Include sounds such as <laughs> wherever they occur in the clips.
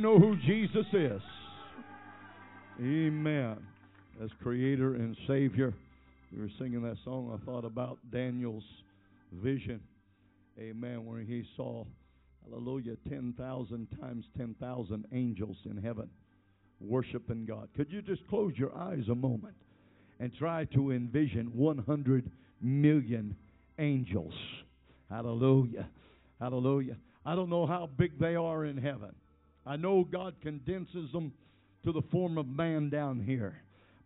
Know who Jesus is. Amen. As creator and savior. We were singing that song. I thought about Daniel's vision. Amen. Where he saw, hallelujah, 10,000 times 10,000 angels in heaven worshiping God. Could you just close your eyes a moment and try to envision 100 million angels? Hallelujah. Hallelujah. I don't know how big they are in heaven. I know God condenses them to the form of man down here.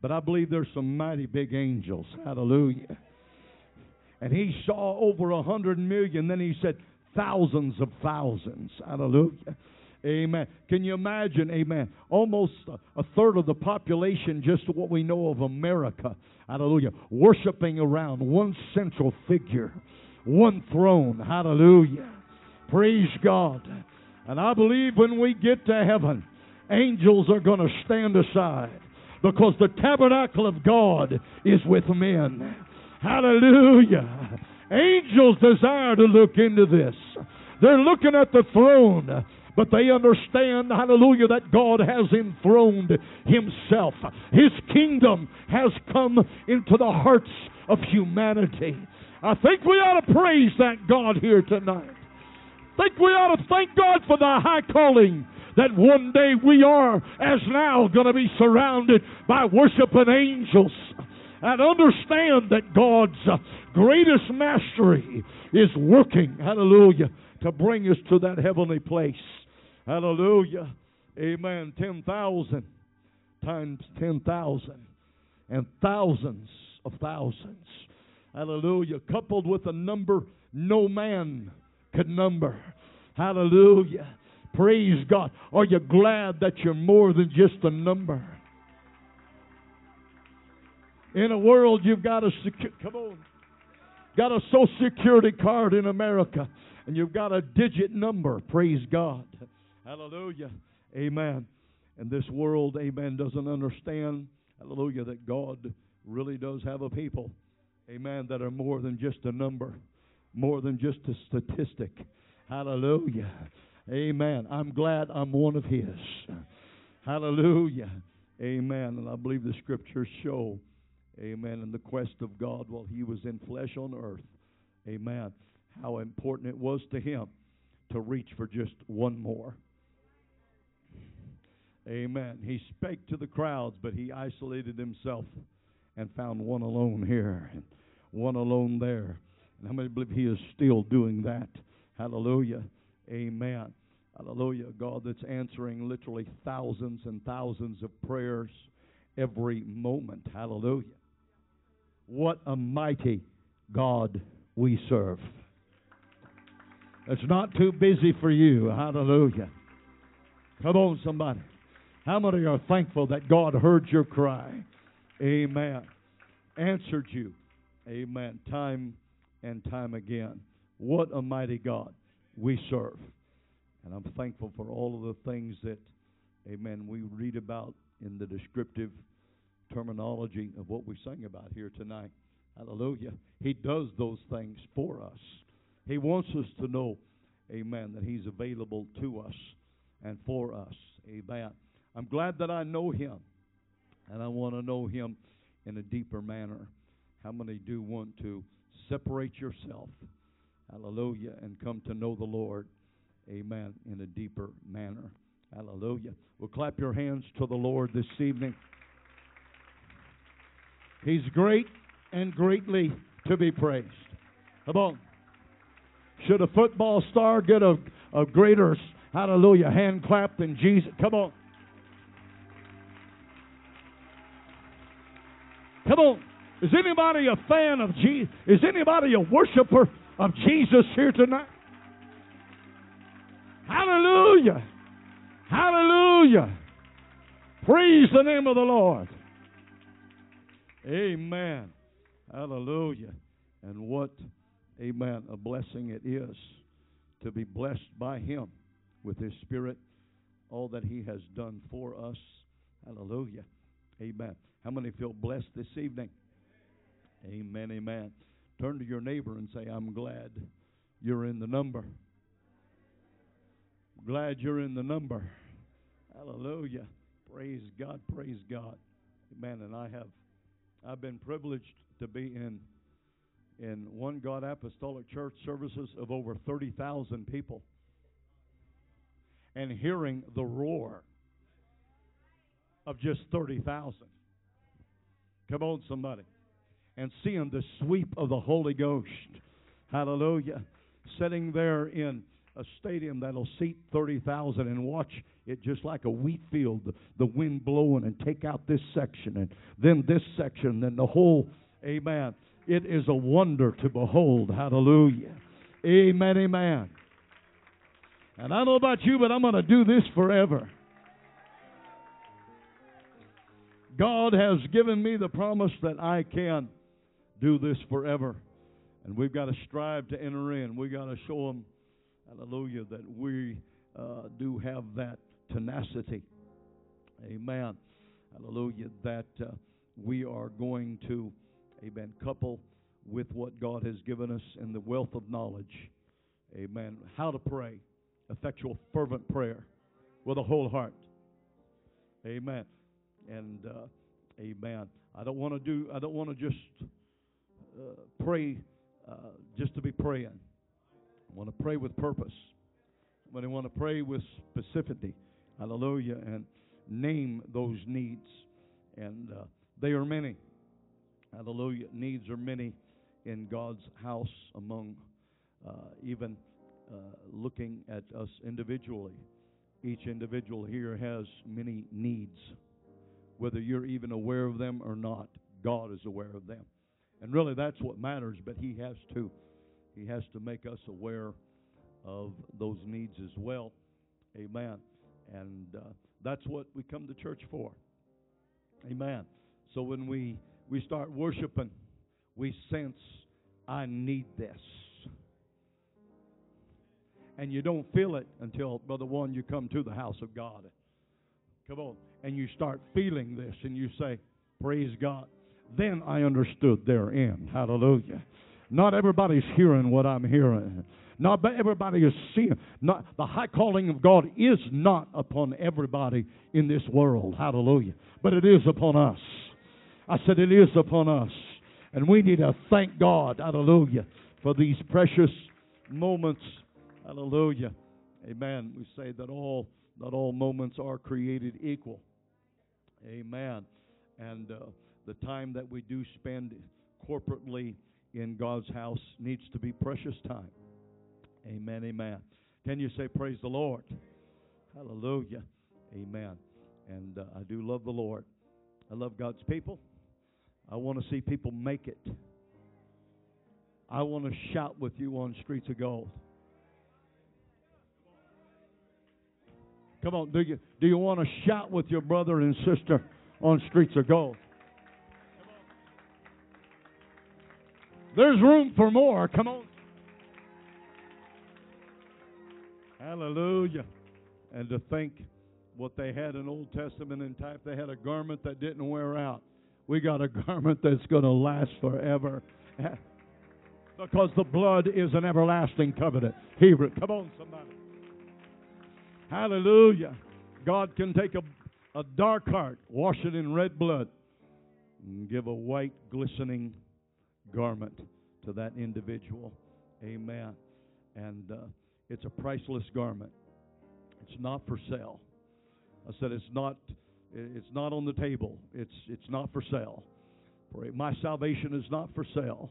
But I believe there's some mighty big angels. Hallelujah. And he saw over a hundred million. Then he said thousands of thousands. Hallelujah. Amen. Can you imagine, amen, almost a third of the population, just what we know of America, hallelujah, worshiping around one central figure, one throne, hallelujah. Praise God. And I believe when we get to heaven, angels are going to stand aside because the tabernacle of God is with men. Hallelujah. Angels desire to look into this. They're looking at the throne. But they understand, hallelujah, that God has enthroned Himself. His kingdom has come into the hearts of humanity. I think we ought to praise that God here tonight. Think we ought to thank God for the high calling that one day we are, as now, going to be surrounded by worshiping angels. And understand that God's uh, greatest mastery is working, hallelujah, to bring us to that heavenly place. Hallelujah. Amen. 10,000 times 10,000 and thousands of thousands. Hallelujah. Coupled with a number no man could number. Hallelujah. Praise God. Are you glad that you're more than just a number? In a world you've got a secu- come on. Got a social security card in America and you've got a digit number. Praise God. Hallelujah. Amen. And this world, amen, doesn't understand, hallelujah, that God really does have a people, amen, that are more than just a number, more than just a statistic. Hallelujah. Amen. I'm glad I'm one of His. Hallelujah. Amen. And I believe the scriptures show, amen, in the quest of God while He was in flesh on earth, amen, how important it was to Him to reach for just one more. Amen. He spake to the crowds, but he isolated himself and found one alone here and one alone there. And how many believe he is still doing that? Hallelujah. Amen. Hallelujah. God that's answering literally thousands and thousands of prayers every moment. Hallelujah. What a mighty God we serve. It's not too busy for you. Hallelujah. Come on, somebody. How many are thankful that God heard your cry? Amen. Answered you. Amen. Time and time again. What a mighty God we serve. And I'm thankful for all of the things that, amen, we read about in the descriptive terminology of what we sing about here tonight. Hallelujah. He does those things for us. He wants us to know, amen, that He's available to us and for us. Amen. I'm glad that I know Him, and I want to know Him in a deeper manner. How many do want to separate yourself, hallelujah, and come to know the Lord, amen, in a deeper manner? Hallelujah. Well, clap your hands to the Lord this evening. He's great and greatly to be praised. Come on. Should a football star get a, a greater, hallelujah, hand clap than Jesus? Come on. Come on. Is anybody a fan of Jesus? Is anybody a worshiper of Jesus here tonight? Hallelujah. Hallelujah. Praise the name of the Lord. Amen. Hallelujah. And what, amen, a blessing it is to be blessed by Him with His Spirit, all that He has done for us. Hallelujah. Amen. How many feel blessed this evening? Amen, amen. Turn to your neighbor and say, I'm glad you're in the number. Glad you're in the number. Hallelujah. Praise God. Praise God. Amen. And I have I've been privileged to be in in one God Apostolic Church services of over 30,000 people and hearing the roar of just 30,000. Come on, somebody. And seeing the sweep of the Holy Ghost. Hallelujah. Sitting there in a stadium that'll seat 30,000 and watch it just like a wheat field, the, wind blowing and take out this section and then this section then the whole, amen. It is a wonder to behold. Hallelujah. Amen, amen. And I don't know about you, but I'm going to do this forever. God has given me the promise that I can do this forever. And we've got to strive to enter in. We've got to show them, hallelujah, that we uh, do have that tenacity. Amen. Hallelujah. That uh, we are going to, amen, couple with what God has given us in the wealth of knowledge. Amen. How to pray effectual, fervent prayer with a whole heart. Amen. And uh, amen. I don't want to do. I don't want to just uh, pray uh, just to be praying. I want to pray with purpose. But I want to pray with specificity. Hallelujah. And name those needs. And uh, they are many. Hallelujah. Needs are many in God's house among uh, even uh, looking at us individually. Each individual here has many needs. Whether you're even aware of them or not, God is aware of them. And really that's what matters, but he has to he has to make us aware of those needs as well. Amen. And uh, that's what we come to church for. Amen. So when we we start worshiping, we sense I need this and you don't feel it until, Brother One, you come to the house of God. Come on. And you start feeling this and you say, Praise God. Then I understood therein. Hallelujah. Not everybody's hearing what I'm hearing. Not everybody is seeing. Not the high calling of God is not upon everybody in this world. Hallelujah. But it is upon us. I said it is upon us. And we need to thank God, hallelujah, for these precious moments Hallelujah. Amen. We say that all not all moments are created equal. Amen. And uh, the time that we do spend corporately in God's house needs to be precious time. Amen. Amen. Can you say praise the Lord? Hallelujah. Amen. And uh, I do love the Lord. I love God's people. I want to see people make it. I want to shout with you on streets of gold. Come on, do you do you want to shout with your brother and sister on streets of gold? There's room for more. Come on. Hallelujah. And to think what they had in Old Testament in type, they had a garment that didn't wear out. We got a <laughs> garment that's going to last forever. <laughs> because the blood is an everlasting covenant. Hebrew. Come on, somebody. Hallelujah. God can take a, a dark heart, wash it in red blood, and give a white, glistening garment to that individual. Amen. And uh, it's a priceless garment. It's not for sale. I said it's not. It's not on the table. It's it's not for sale. My salvation is not for sale.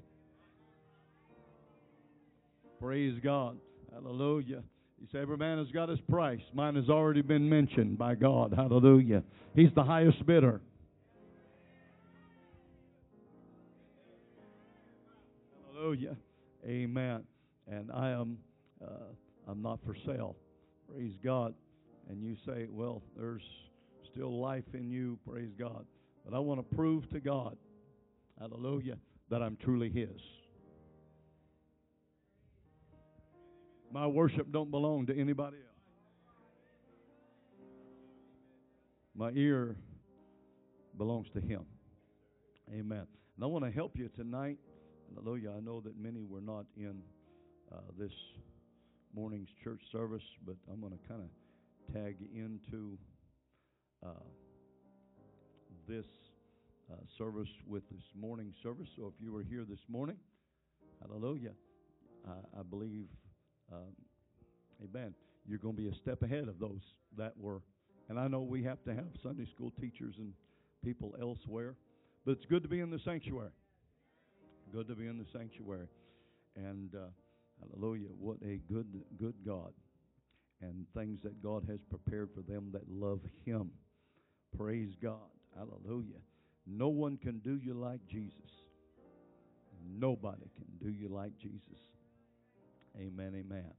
Praise God. Hallelujah. You say every man has got his price. Mine has already been mentioned by God. Hallelujah. He's the highest bidder. Hallelujah. Amen. And I am uh, I'm not for sale. Praise God. And you say, well, there's still life in you. Praise God. But I want to prove to God, hallelujah, that I'm truly His. My worship don't belong to anybody else. My ear belongs to Him. Amen. And I want to help you tonight. Hallelujah. I know that many were not in uh, this morning's church service, but I'm going to kind of tag into uh, this uh, service with this morning service. So if you were here this morning, hallelujah, I, I believe, um, amen, you're going to be a step ahead of those that were. And I know we have to have Sunday school teachers and people elsewhere, but it's good to be in the sanctuary. Good to be in the sanctuary. And uh, hallelujah, what a good, good God. And things that God has prepared for them that love Him. Praise God. Hallelujah. No one can do you like Jesus. Nobody can do you like Jesus. Amen, amen.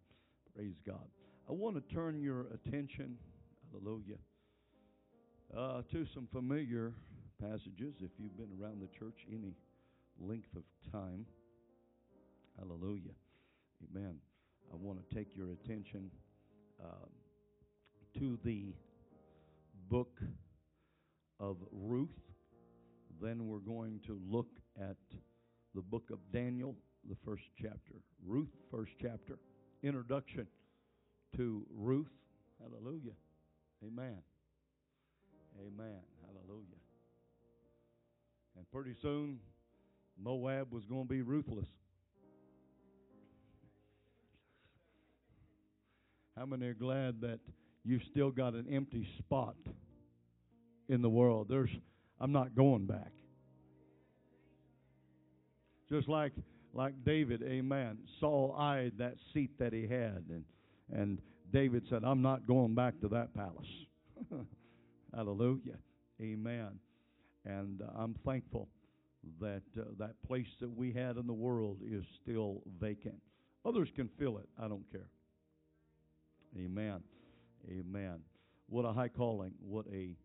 Praise God. I want to turn your attention, hallelujah, uh, to some familiar passages if you've been around the church any length of time. Hallelujah. Amen. I want to take your attention uh, to the book of Ruth. Then we're going to look at the book of Daniel, the first chapter. Ruth, first chapter. Introduction to Ruth. Hallelujah. Amen. Amen. Hallelujah. And pretty soon, Moab was going to be ruthless. How many are glad that you've still got an empty spot in the world? There's I'm not going back. Just like like David, amen. Saul eyed that seat that he had and and David said, I'm not going back to that palace. <laughs> Hallelujah. Amen. And uh, I'm thankful that uh, that place that we had in the world is still vacant. Others can fill it. I don't care. Amen. Amen. What a high calling. What a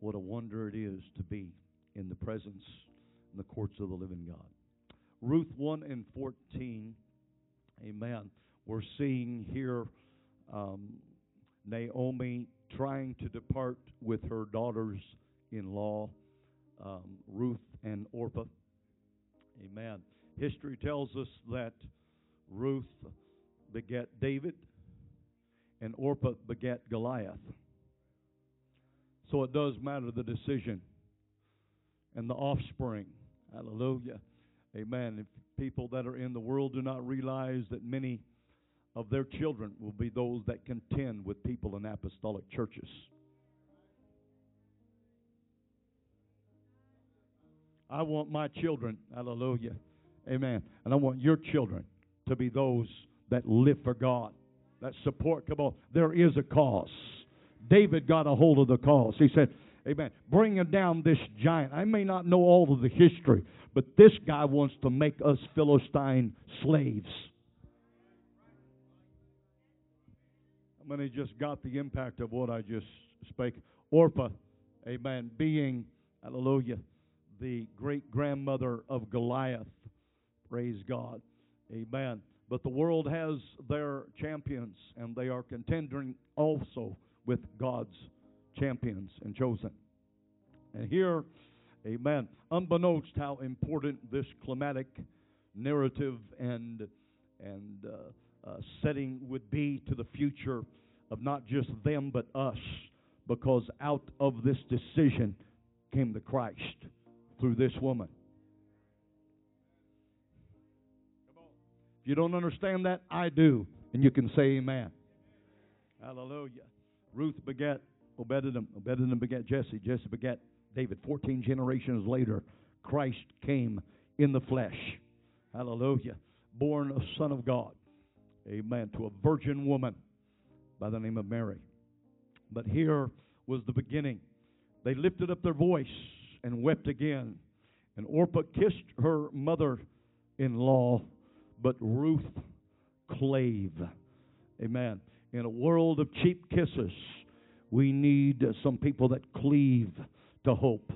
what a wonder it is to be in the presence in the courts of the living God. Ruth 1 and 14. Amen. We're seeing here um, Naomi trying to depart with her daughters in law, um, Ruth and Orpah. Amen. History tells us that Ruth begat David and Orpah begat Goliath. So it does matter the decision and the offspring. Hallelujah. Amen. If people that are in the world do not realize that many of their children will be those that contend with people in apostolic churches. I want my children, hallelujah, amen, and I want your children to be those that live for God, that support. Come on, there is a cause. David got a hold of the cause. He said, Amen. Bringing down this giant. I may not know all of the history, but this guy wants to make us Philistine slaves. How many just got the impact of what I just spake? Orpah, amen, being, hallelujah, the great grandmother of Goliath. Praise God. Amen. But the world has their champions, and they are contending also with God's champions and chosen. And here, amen, unbeknownst how important this climatic narrative and, and uh, uh, setting would be to the future of not just them but us, because out of this decision came the Christ through this woman. If you don't understand that, I do. And you can say amen. Hallelujah. Ruth begat Obededom. Obededom begat Jesse. Jesse begat David. Fourteen generations later, Christ came in the flesh. Hallelujah. Born a son of God. Amen. To a virgin woman by the name of Mary. But here was the beginning. They lifted up their voice and wept again. And Orpah kissed her mother in law, but Ruth clave. Amen. In a world of cheap kisses, we need some people that cleave to hope.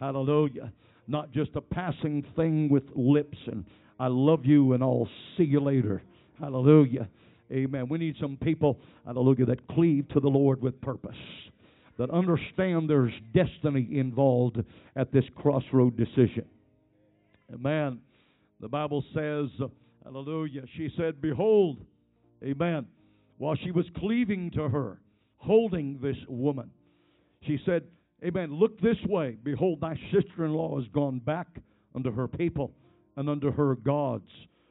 Hallelujah. Not just a passing thing with lips and I love you and I'll see you later. Hallelujah. Amen. We need some people, hallelujah, that cleave to the Lord with purpose, that understand there's destiny involved at this crossroad decision. Amen. The Bible says, hallelujah, she said, Behold, amen, while she was cleaving to her, holding this woman, She said, Amen. Look this way. Behold, thy sister in law is gone back unto her people and unto her gods.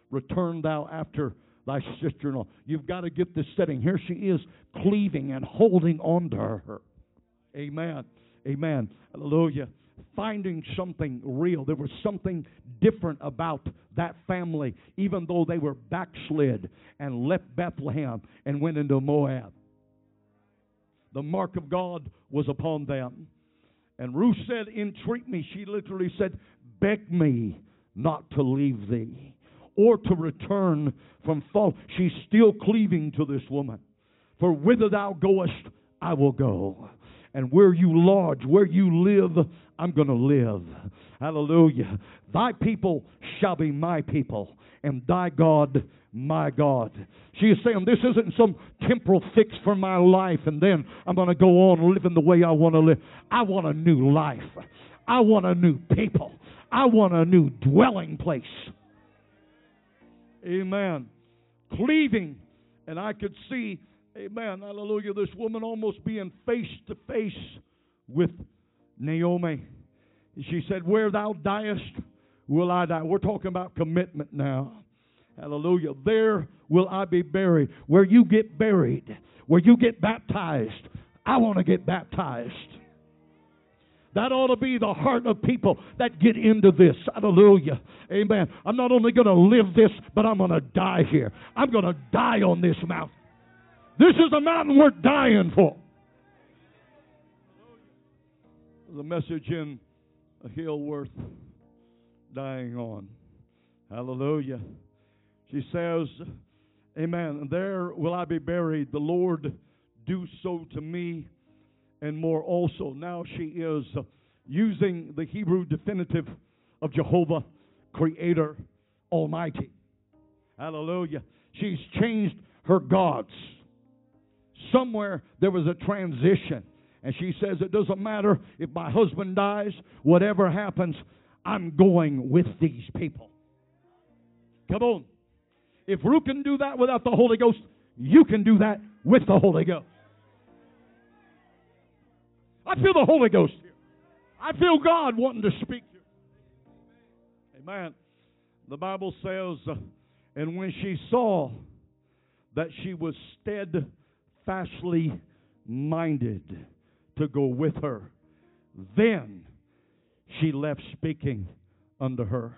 Return thou after thy sister in law. You've got to get this setting. Here she is cleaving and holding on to her. Amen. Amen. Hallelujah. Finding something real. There was something different about that family, even though they were backslid and left Bethlehem and went into Moab. The mark of God was upon them. And Ruth said, Entreat me. She literally said, Beg me not to leave thee or to return from fault. She's still cleaving to this woman. For whither thou goest, I will go. And where you lodge, where you live, I'm going to live. Hallelujah. Thy people shall be my people, and thy God my God. She is saying, This isn't some temporal fix for my life, and then I'm going to go on living the way I want to live. I want a new life. I want a new people. I want a new dwelling place. Amen. Cleaving. And I could see, amen, hallelujah, this woman almost being face to face with Naomi. She said, Where thou diest, will I die. We're talking about commitment now. Hallelujah. There will I be buried. Where you get buried, where you get baptized, I want to get baptized. That ought to be the heart of people that get into this. Hallelujah. Amen. I'm not only going to live this, but I'm going to die here. I'm going to die on this mountain. This is a mountain worth dying for. The message in a hill worth dying on. Hallelujah. She says, Amen. There will I be buried. The Lord do so to me and more also. Now she is using the Hebrew definitive of Jehovah, Creator, Almighty. Hallelujah. She's changed her gods. Somewhere there was a transition. And she says, It doesn't matter if my husband dies, whatever happens, I'm going with these people. Come on. If Ruth can do that without the Holy Ghost, you can do that with the Holy Ghost. I feel the Holy Ghost here. I feel God wanting to speak. Amen. The Bible says, uh, and when she saw that she was steadfastly minded to go with her, then she left speaking unto her.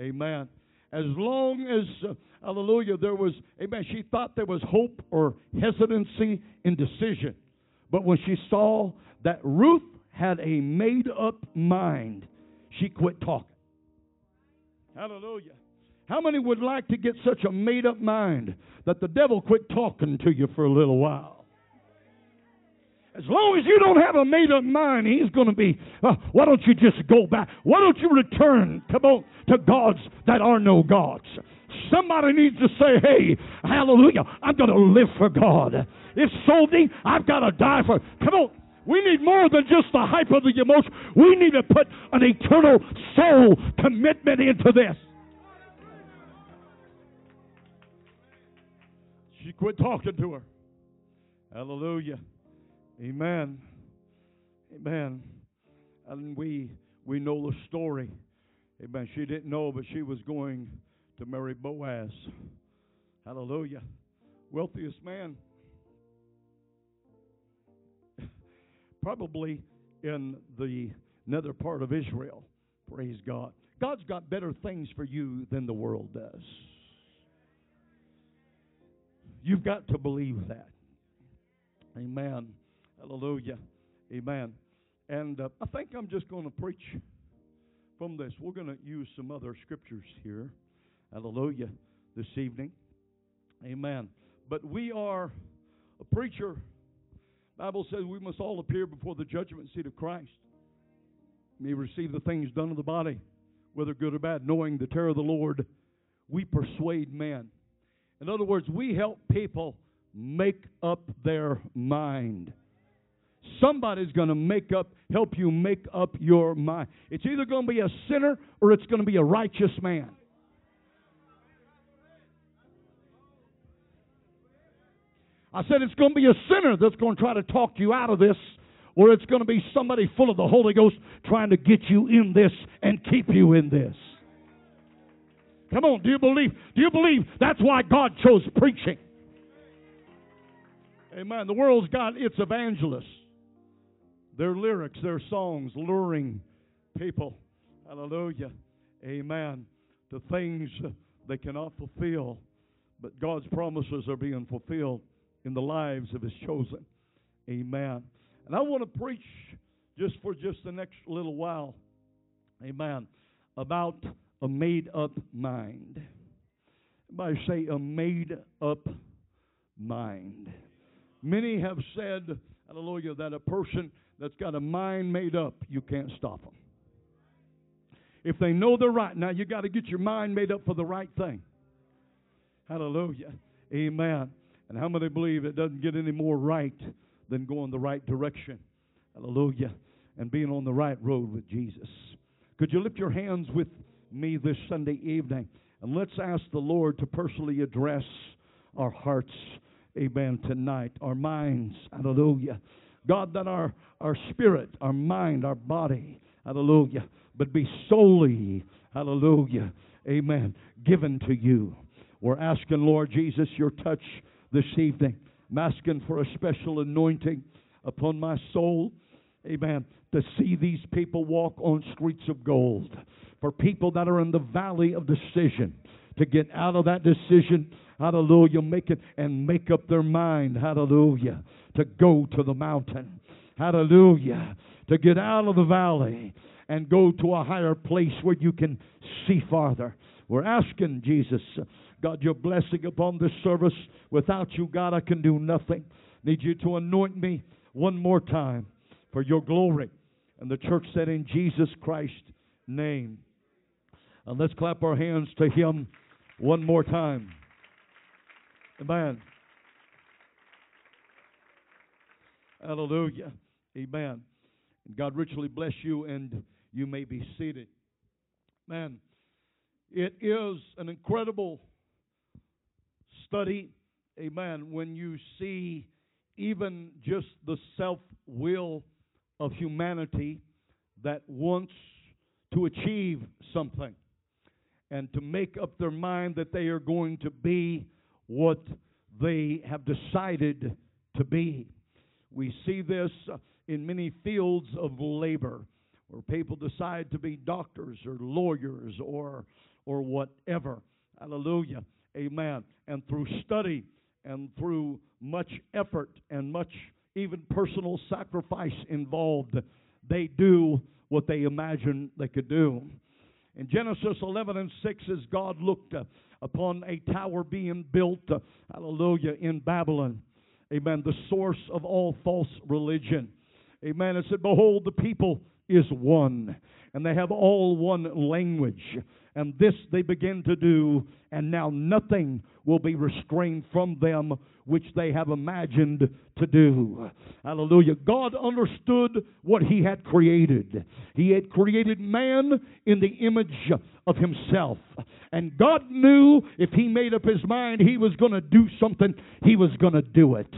Amen. As long as, uh, hallelujah, there was, amen, she thought there was hope or hesitancy, indecision. But when she saw that Ruth had a made up mind, she quit talking. Hallelujah. How many would like to get such a made up mind that the devil quit talking to you for a little while? As long as you don't have a made up mind, he's going to be, uh, why don't you just go back? Why don't you return, come on, to gods that are no gods? Somebody needs to say, hey, hallelujah, I'm going to live for God. If so be, I've got to die for. Come on. We need more than just the hype of the emotion. We need to put an eternal soul commitment into this. She quit talking to her. Hallelujah. Amen. Amen. And we we know the story. Amen. She didn't know, but she was going to marry Boaz. Hallelujah. Wealthiest man <laughs> probably in the nether part of Israel. Praise God. God's got better things for you than the world does. You've got to believe that. Amen. Hallelujah. Amen. And uh, I think I'm just going to preach from this. We're going to use some other scriptures here. Hallelujah. This evening. Amen. But we are a preacher Bible says we must all appear before the judgment seat of Christ. May receive the things done in the body, whether good or bad, knowing the terror of the Lord, we persuade men. In other words, we help people make up their mind. Somebody's going to make up, help you make up your mind. It's either going to be a sinner or it's going to be a righteous man. I said it's going to be a sinner that's going to try to talk you out of this, or it's going to be somebody full of the Holy Ghost trying to get you in this and keep you in this. Come on, do you believe? Do you believe that's why God chose preaching? Amen. The world's got its evangelists. Their lyrics, their songs, luring people. Hallelujah. Amen. To things they cannot fulfill. But God's promises are being fulfilled in the lives of His chosen. Amen. And I want to preach just for just the next little while. Amen. About a made up mind. Everybody say a made up mind. Many have said, hallelujah, that a person that's got a mind made up, you can't stop them. If they know they're right, now you got to get your mind made up for the right thing. Hallelujah. Amen. And how many believe it doesn't get any more right than going the right direction? Hallelujah. And being on the right road with Jesus. Could you lift your hands with me this Sunday evening? And let's ask the Lord to personally address our hearts, amen, tonight, our minds, hallelujah. God, that our, our spirit, our mind, our body, hallelujah, but be solely, hallelujah, amen, given to you. We're asking, Lord Jesus, your touch this evening. I'm asking for a special anointing upon my soul, amen, to see these people walk on streets of gold. For people that are in the valley of decision, to get out of that decision, hallelujah, make it and make up their mind, hallelujah, to go to the mountain, hallelujah, to get out of the valley and go to a higher place where you can see farther. We're asking Jesus God, your blessing upon this service. Without you, God, I can do nothing. Need you to anoint me one more time for your glory. And the church said, In Jesus Christ's name. And let's clap our hands to him one more time. Amen. Hallelujah. Amen. God richly bless you, and you may be seated. Man, it is an incredible study, amen, when you see even just the self will of humanity that wants to achieve something and to make up their mind that they are going to be what they have decided to be. We see this in many fields of labor where people decide to be doctors or lawyers or or whatever. Hallelujah. Amen. And through study and through much effort and much even personal sacrifice involved, they do what they imagine they could do. In Genesis 11 and 6, as God looked uh, upon a tower being built, uh, hallelujah, in Babylon, amen, the source of all false religion, amen, it said, Behold, the people is one, and they have all one language. And this they begin to do, and now nothing will be restrained from them which they have imagined to do. Hallelujah. God understood what He had created. He had created man in the image of Himself. And God knew if He made up His mind He was going to do something, He was going to do it.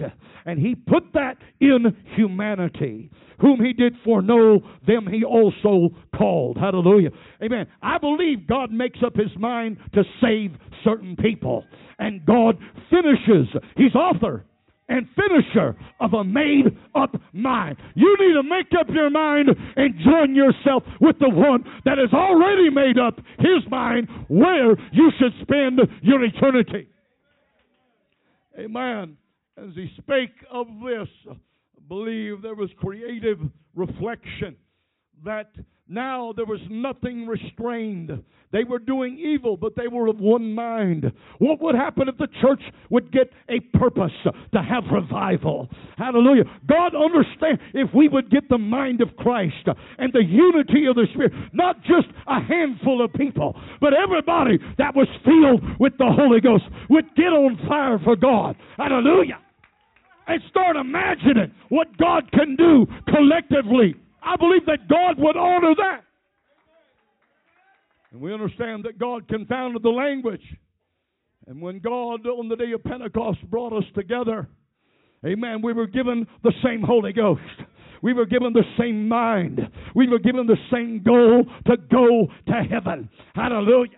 And He put that in humanity. Whom He did foreknow, them He also called. Hallelujah. Amen. I believe God makes up His mind to save certain people. And God finishes, He's author and finisher of a made up mind. You need to make up your mind and join yourself with the one that has already made up his mind where you should spend your eternity. Amen. As he spake of this, I believe there was creative reflection that now there was nothing restrained. They were doing evil, but they were of one mind. What would happen if the church would get a purpose to have revival? Hallelujah. God understand if we would get the mind of Christ and the unity of the Spirit, not just a handful of people, but everybody that was filled with the Holy Ghost would get on fire for God. Hallelujah. And start imagining what God can do collectively I believe that God would honor that. And we understand that God confounded the language. And when God, on the day of Pentecost, brought us together, amen, we were given the same Holy Ghost. We were given the same mind. We were given the same goal to go to heaven. Hallelujah.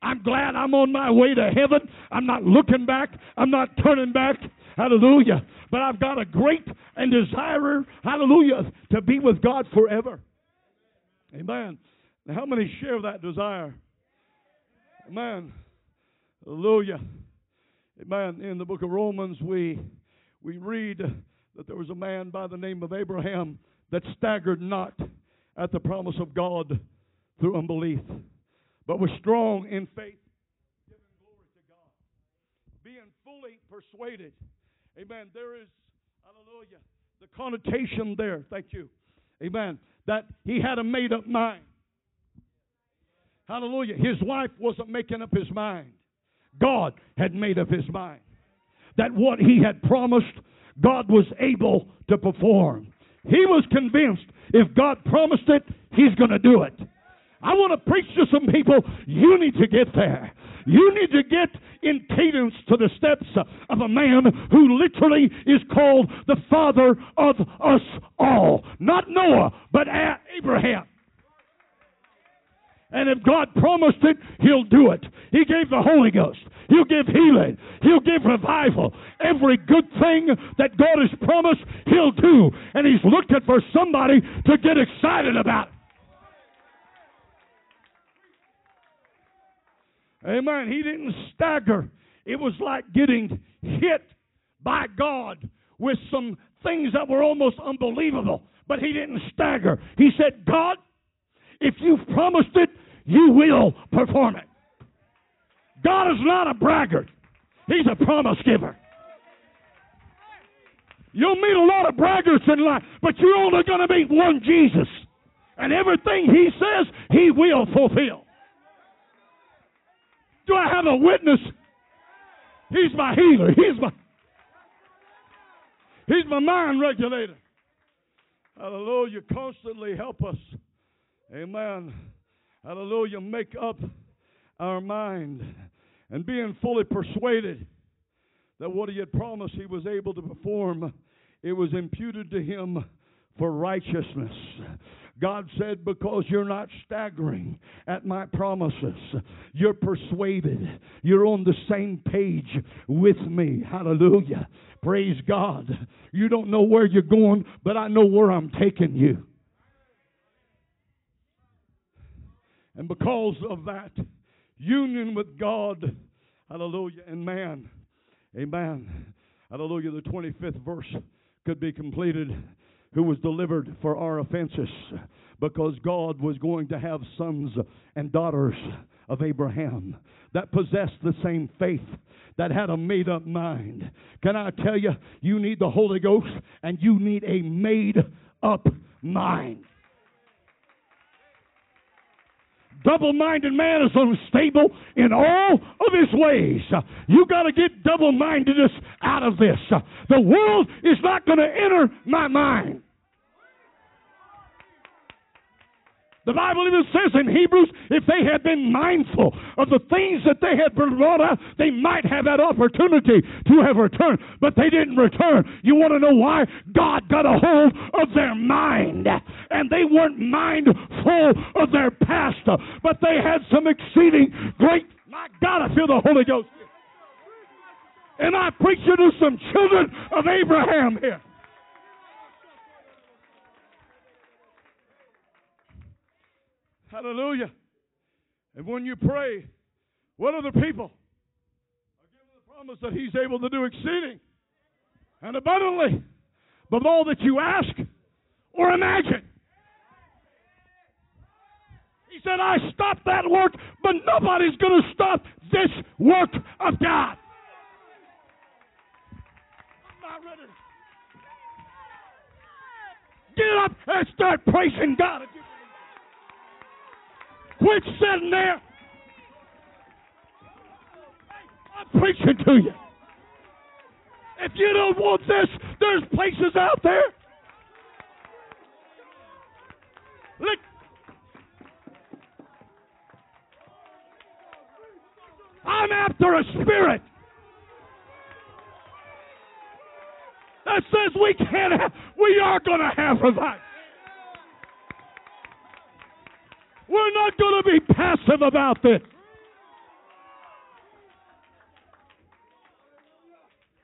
I'm glad I'm on my way to heaven. I'm not looking back. I'm not turning back. Hallelujah. But I've got a great and desire, hallelujah, to be with God forever. Amen. Now, how many share that desire? Amen. Hallelujah. Amen. In the book of Romans, we we read that there was a man by the name of Abraham that staggered not at the promise of God through unbelief, but was strong in faith, giving glory to God, being fully persuaded. Amen. There is, hallelujah, the connotation there. Thank you. Amen. That he had a made up mind. Hallelujah. His wife wasn't making up his mind. God had made up his mind that what he had promised, God was able to perform. He was convinced if God promised it, he's going to do it. I want to preach to some people, you need to get there. You need to get in cadence to the steps of a man who literally is called the father of us all. Not Noah, but Abraham. And if God promised it, He'll do it. He gave the Holy Ghost. He'll give healing. He'll give revival. Every good thing that God has promised, He'll do. And He's looking for somebody to get excited about it. Amen. He didn't stagger. It was like getting hit by God with some things that were almost unbelievable. But he didn't stagger. He said, God, if you've promised it, you will perform it. God is not a braggart. He's a promise giver. You'll meet a lot of braggarts in life, but you're only going to meet one Jesus. And everything he says, he will fulfill. Do I have a witness? He's my healer. He's my He's my mind regulator. Hallelujah. Constantly help us. Amen. Hallelujah. Make up our mind and being fully persuaded that what he had promised he was able to perform, it was imputed to him for righteousness. God said, Because you're not staggering at my promises, you're persuaded. You're on the same page with me. Hallelujah. Praise God. You don't know where you're going, but I know where I'm taking you. And because of that union with God, hallelujah, and man, amen. Hallelujah, the 25th verse could be completed who was delivered for our offenses because God was going to have sons and daughters of Abraham that possessed the same faith, that had a made up mind. Can I tell you, you need the Holy Ghost and you need a made up mind. Double minded man is unstable in all of his ways. You got to get double mindedness out of this. The world is not going to enter my mind. The Bible even says in Hebrews, if they had been mindful of the things that they had brought out, they might have that opportunity to have returned, but they didn't return. You want to know why? God got a hold of their mind, and they weren't mindful of their past, but they had some exceeding great. My God, I feel the Holy Ghost. And I preach to some children of Abraham here. Hallelujah. And when you pray, what other people are given the promise that He's able to do exceeding and abundantly above all that you ask or imagine. He said, I stopped that work, but nobody's going to stop this work of God. Get up and start praising God. Quit sitting there. I'm preaching to you. If you don't want this, there's places out there. Look. I'm after a spirit. That says we can't have, we are going to have revival. We're not going to be passive about this.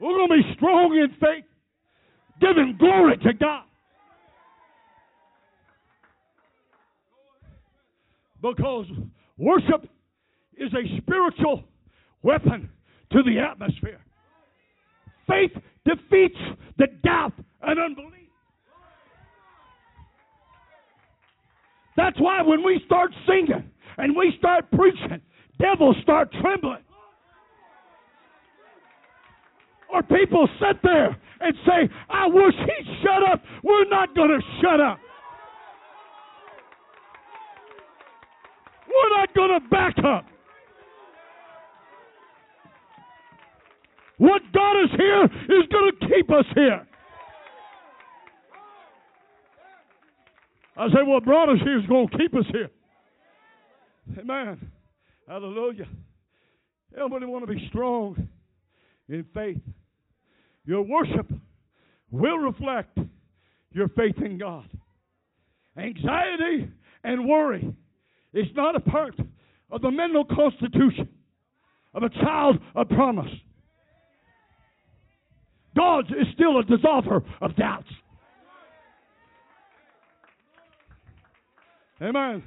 We're going to be strong in faith, giving glory to God. Because worship is a spiritual weapon to the atmosphere. Faith defeats the doubt and unbelief. That's why when we start singing and we start preaching, devils start trembling. Or people sit there and say, I wish he'd shut up. We're not going to shut up. We're not going to back up. What God is here is going to keep us here. I say, what brought us here is going to keep us here. Amen. Hallelujah. Everybody want to be strong in faith. Your worship will reflect your faith in God. Anxiety and worry is not a part of the mental constitution of a child of promise. God is still a dissolver of doubts. Amen.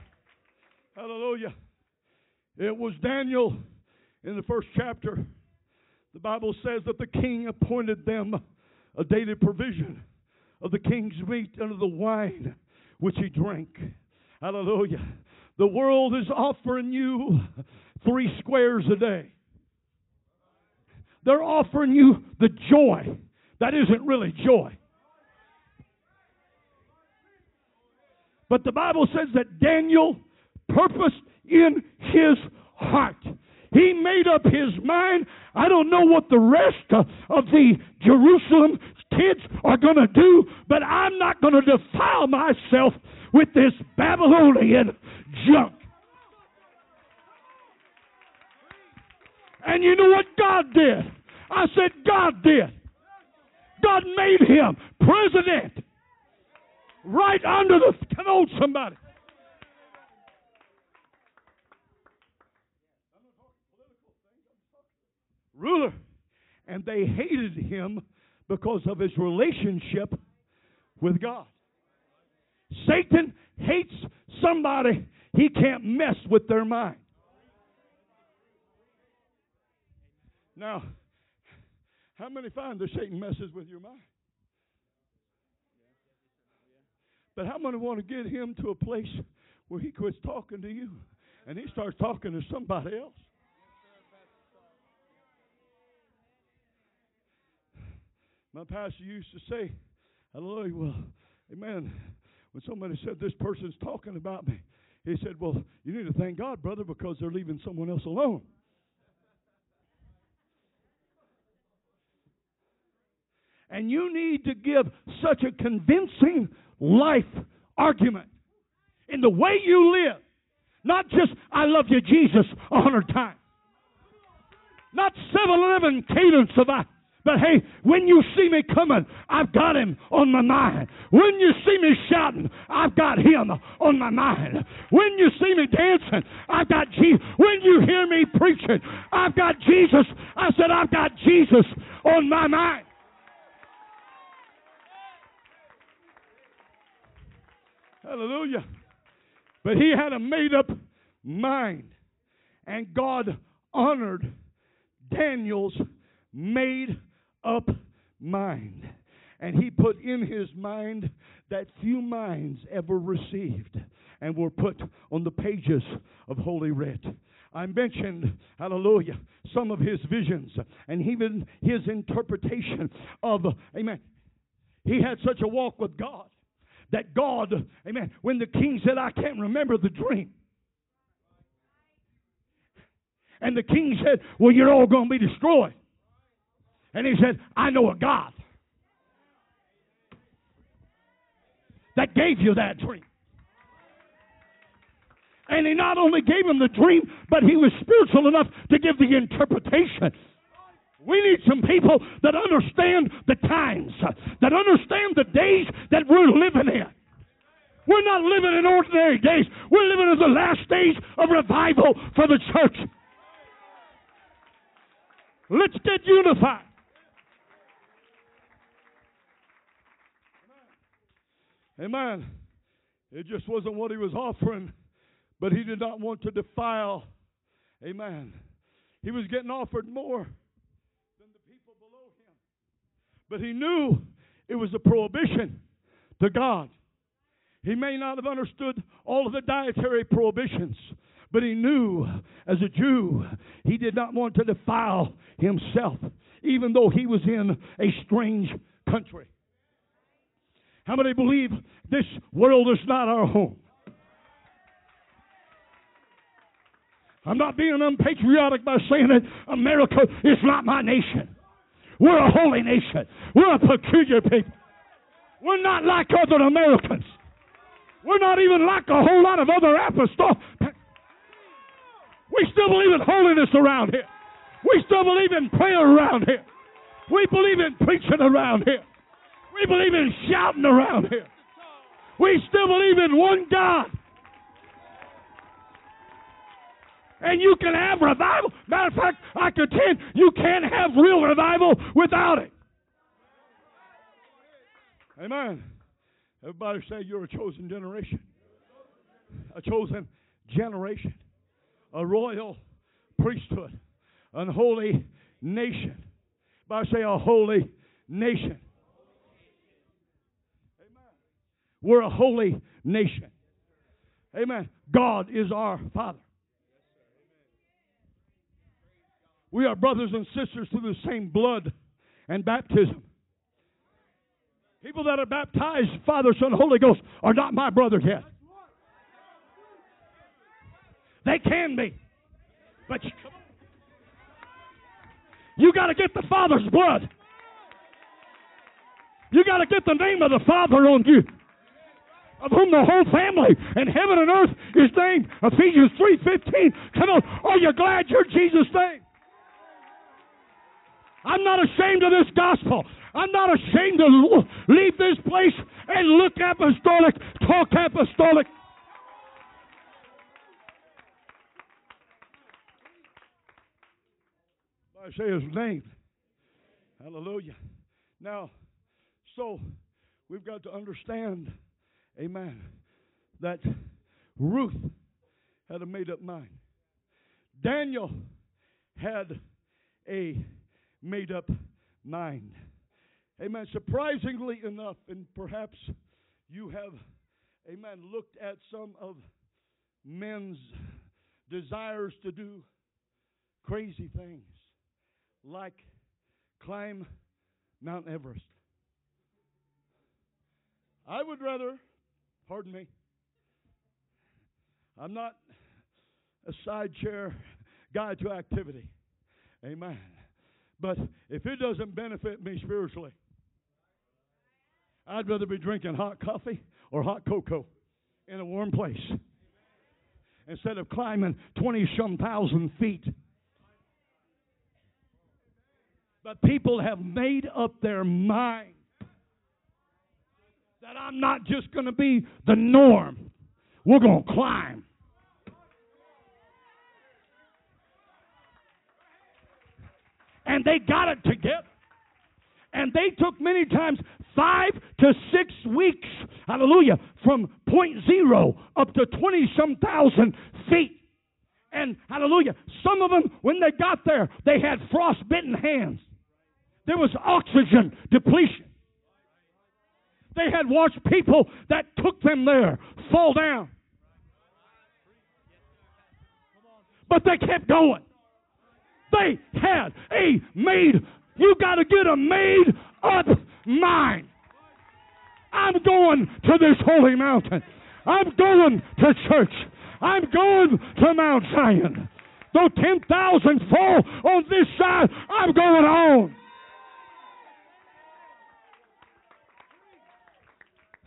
Hallelujah. It was Daniel in the first chapter. The Bible says that the king appointed them a daily provision of the king's meat and of the wine which he drank. Hallelujah. The world is offering you three squares a day. They're offering you the joy that isn't really joy. But the Bible says that Daniel purposed in his heart. He made up his mind. I don't know what the rest of the Jerusalem kids are going to do, but I'm not going to defile myself with this Babylonian junk. And you know what God did? I said, God did. God made him president right under the. Come on, somebody. Ruler. And they hated him because of his relationship with God. Satan hates somebody he can't mess with their mind. Now, how many find that Satan messes with your mind? But how many want to get him to a place where he quits talking to you and he starts talking to somebody else? My pastor used to say, Hallelujah, well, amen. When somebody said, This person's talking about me, he said, Well, you need to thank God, brother, because they're leaving someone else alone. And you need to give such a convincing life argument in the way you live. Not just, I love you, Jesus, a hundred times. Not 7 11 cadence of I. But hey, when you see me coming, I've got him on my mind. When you see me shouting, I've got him on my mind. When you see me dancing, I've got Jesus. When you hear me preaching, I've got Jesus. I said, I've got Jesus on my mind. Hallelujah. But he had a made up mind. And God honored Daniel's made up mind. And he put in his mind that few minds ever received and were put on the pages of Holy Writ. I mentioned, hallelujah, some of his visions and even his interpretation of, amen. He had such a walk with God that God, amen, when the king said, I can't remember the dream. And the king said, Well, you're all going to be destroyed. And he said, I know a God that gave you that dream. And he not only gave him the dream, but he was spiritual enough to give the interpretation. We need some people that understand the times, that understand the days that we're living in. We're not living in ordinary days. We're living in the last days of revival for the church. Let's get unified. Amen. It just wasn't what he was offering, but he did not want to defile. Amen. He was getting offered more than the people below him. But he knew it was a prohibition to God. He may not have understood all of the dietary prohibitions, but he knew as a Jew he did not want to defile himself, even though he was in a strange country. How many believe this world is not our home? I'm not being unpatriotic by saying that America is not my nation. We're a holy nation. We're a peculiar people. We're not like other Americans. We're not even like a whole lot of other apostles. We still believe in holiness around here. We still believe in prayer around here. We believe in preaching around here. We believe in shouting around here. We still believe in one God. And you can have revival. Matter of fact, I contend you can't have real revival without it. Amen. Everybody say you're a chosen generation. A chosen generation. A royal priesthood. An holy nation. Everybody say a holy nation. Amen. We're a holy nation. Amen. God is our Father. We are brothers and sisters through the same blood and baptism. People that are baptized, Father, Son, Holy Ghost, are not my brothers yet. They can be. But you, you got to get the Father's blood. You got to get the name of the Father on you of whom the whole family in heaven and earth is named. Ephesians 3.15. Come on, are you glad you're Jesus' name? I'm not ashamed of this gospel. I'm not ashamed to leave this place and look apostolic, talk apostolic. I say his name. Hallelujah. Now, so we've got to understand Amen. That Ruth had a made up mind. Daniel had a made up mind. Amen. Surprisingly enough, and perhaps you have, amen, looked at some of men's desires to do crazy things like climb Mount Everest. I would rather Pardon me. I'm not a side chair guy to activity. Amen. But if it doesn't benefit me spiritually, I'd rather be drinking hot coffee or hot cocoa in a warm place instead of climbing 20 some thousand feet. But people have made up their mind that I'm not just going to be the norm. We're going to climb. And they got it together. And they took many times five to six weeks, hallelujah, from point zero up to 20 some thousand feet. And hallelujah, some of them, when they got there, they had frostbitten hands. There was oxygen depletion. They had watched people that took them there fall down. But they kept going. They had a made, you got to get a made up mind. I'm going to this holy mountain. I'm going to church. I'm going to Mount Zion. Though 10,000 fall on this side, I'm going on.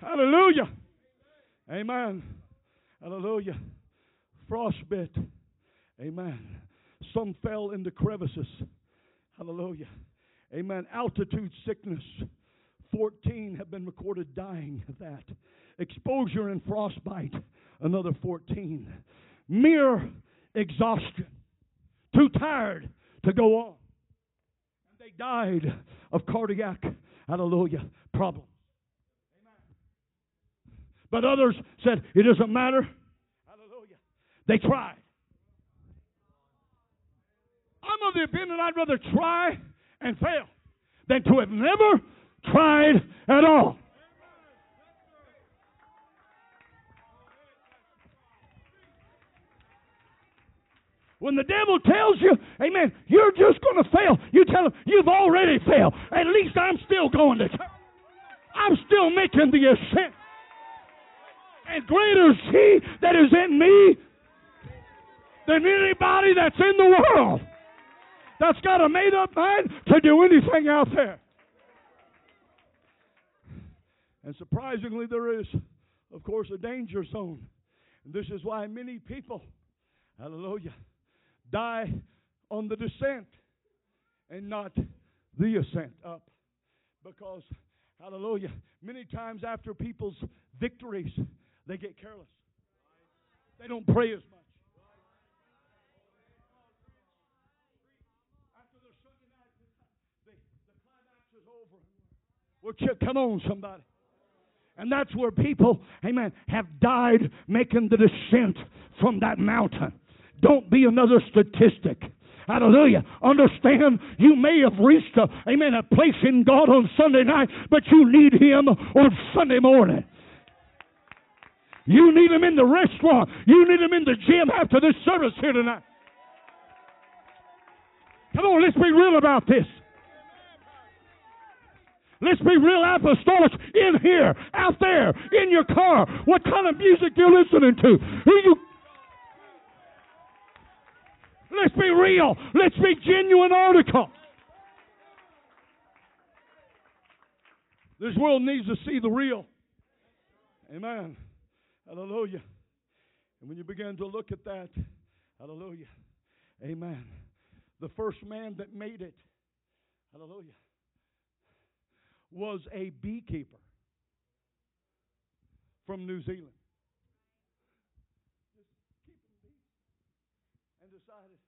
Hallelujah. Amen. Hallelujah. Frostbite. Amen. Some fell into crevices. Hallelujah. Amen. Altitude sickness. 14 have been recorded dying of that. Exposure and frostbite. Another 14. Mere exhaustion. Too tired to go on. And they died of cardiac, hallelujah, problems. But others said, it doesn't matter. Hallelujah. They tried. I'm of the opinion I'd rather try and fail than to have never tried at all. When the devil tells you, amen, you're just going to fail, you tell him, you've already failed. At least I'm still going to. I'm still making the ascent. And greater is he that is in me than anybody that's in the world that's got a made up mind to do anything out there. And surprisingly, there is, of course, a danger zone. And this is why many people, hallelujah, die on the descent and not the ascent up. Because, hallelujah, many times after people's victories, they get careless. They don't pray as much. Well, come on, somebody. And that's where people, amen, have died making the descent from that mountain. Don't be another statistic. Hallelujah. Understand you may have reached a, amen, a place in God on Sunday night, but you need Him on Sunday morning. You need Him in the restaurant. You need Him in the gym after this service here tonight. Come on, let's be real about this. Let's be real apostolic in here, out there, in your car. What kind of music you're listening to? Who you Let's be real. Let's be genuine article. This world needs to see the real. Amen. Hallelujah. And when you begin to look at that, hallelujah. Amen. The first man that made it, hallelujah, was a beekeeper from New Zealand. And decided,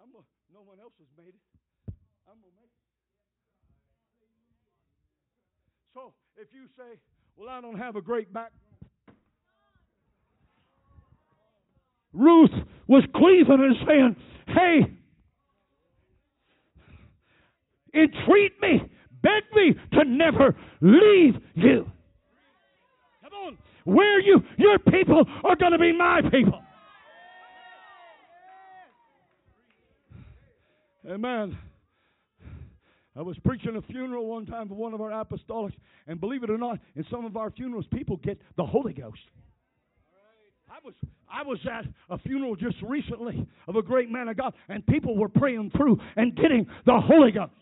I'm a, no one else has made it. I'm going to make it. So if you say, well, I don't have a great background. Ruth was cleaving and saying, hey, entreat me beg me to never leave you. Come on. Where you, your people are going to be my people. Amen. I was preaching a funeral one time for one of our apostolics, and believe it or not, in some of our funerals, people get the Holy Ghost. I was I was at a funeral just recently of a great man of God, and people were praying through and getting the Holy Ghost.